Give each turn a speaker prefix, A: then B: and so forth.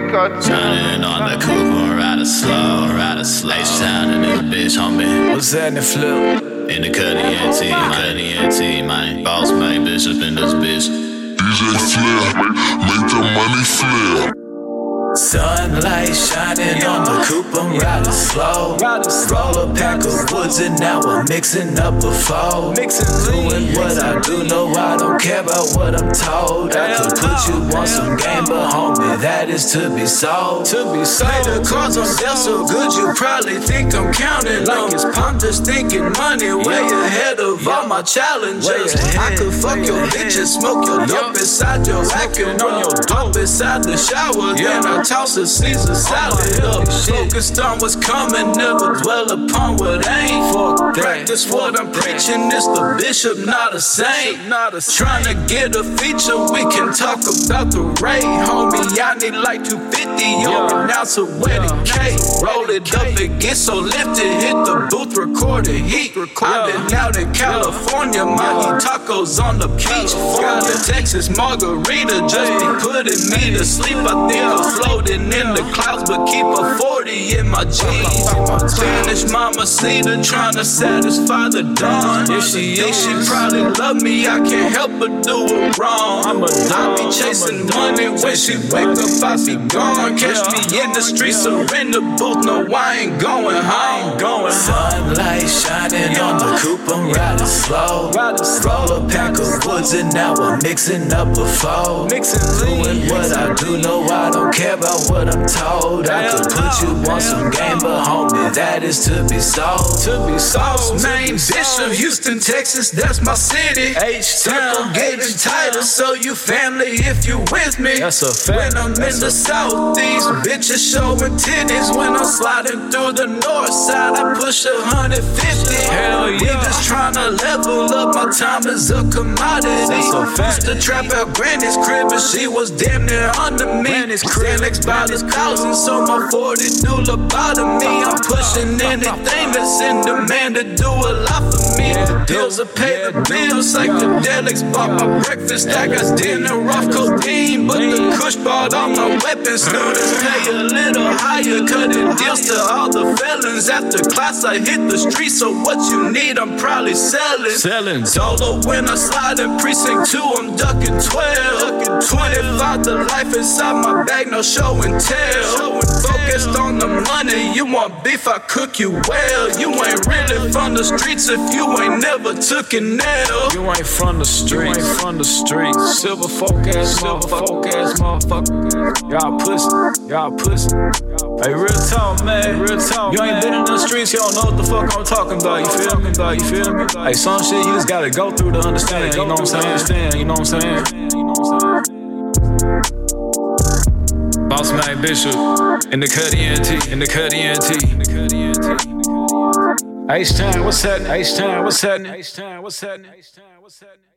A: wake up.
B: Shining on the coupe, ride it slow, ride it slow. H-Town in this bitch, homie.
C: What's that in the flip?
B: In the cutty NT, cutty NT, man. Boss man, bishop in this bitch.
D: DJ Flair, make, make the money flare.
C: Sunlight shining on the coupe, I'm riding slow. Roll a pack of woods and now I'm mixing up a foe. Doing what I do, no, I don't care about what I'm told. I could put you on some game, but homie, that is to be sold. To be sold. Play the cards on dealt so good, you probably think I'm counting like it's I'm just thinking money way ahead of all my challenges. I could fuck your bitch and smoke your dope inside your Acura on your dope inside the shower. Then I toss a Caesar salad up. Focused on what's coming, never dwell upon what ain't. Fuck Practice what I'm preaching. It's the bishop, not a saint. Not a Trying to get a feature, we can talk about the rate, homie. I need like 250 or an ounce of wedding cake. Roll it up and get so lifted. Hit the booth, record it, heat. I've been out in California, mahi tacos on the beach. Texas, margarita just be putting me to sleep. I think I'm floating in the clouds, but keep a 40 in my jeans. Spanish mama Cedar trying to satisfy the dawn. If she ain't, she probably love me. I can't help but do it wrong. I be chasing money when she wake up, I be gone. Catch me in the street, surrender booth. No, I ain't going home. Going Sunlight shining on the coupe, I'm riding slow. Roll a pack of woods and now I'm mixing up a foe. Doing what I do, no, I don't care about what I'm told. I could put you on some game, but homie, that is to be sold. To be sold. Name Bishop, Houston, Texas, that's my city. H-Town, getting tighter, so you family if you with me. That's a fact. When I'm in the south, these bitches showing titties. When I'm sliding through the north side, I push a 150. Hell yeah. We just trying to level up, my time is a commodity. That's a fact. Used to trap out Granny's crib, and she was damn near under me. Granny's crib. Xanax by the thousands, so my 40 do lobotomy. I'm pushing anything that's in demand to do a lot for me. Bills are pay the bills, psychedelics bought my breakfast. I got dinner off codeine, but the kush bought all my weapons. Students pay a little higher, cutting deals to all the felons. After class, I hit the street, so what you need, I'm probably selling.
B: Selling.
C: Solo when I slide in precinct 2, I'm ducking 12. 25 the life inside my bag, no show and tell. Focused on the money, want beef, I cook you well. You ain't really from the streets if you ain't never took an L.
E: You ain't from the streets, you ain't from the streets. Silver folk ass, silver folk ass motherfucker. Y'all pussy, y'all pussy. Hey, real talk, man, real talk. You ain't been in the streets, you don't know what the fuck I'm talking about. You feel me? About you feel me? Hey, some shit you just gotta go through to understand. You know what I'm saying? Understand? You know what I'm saying? You know what I'm saying? Bishop in the cutty NT, in the in the cutty NT. H-Town, what's happening? H-Town, what's happening? H-Town, what's happening? H-Town, what's happening?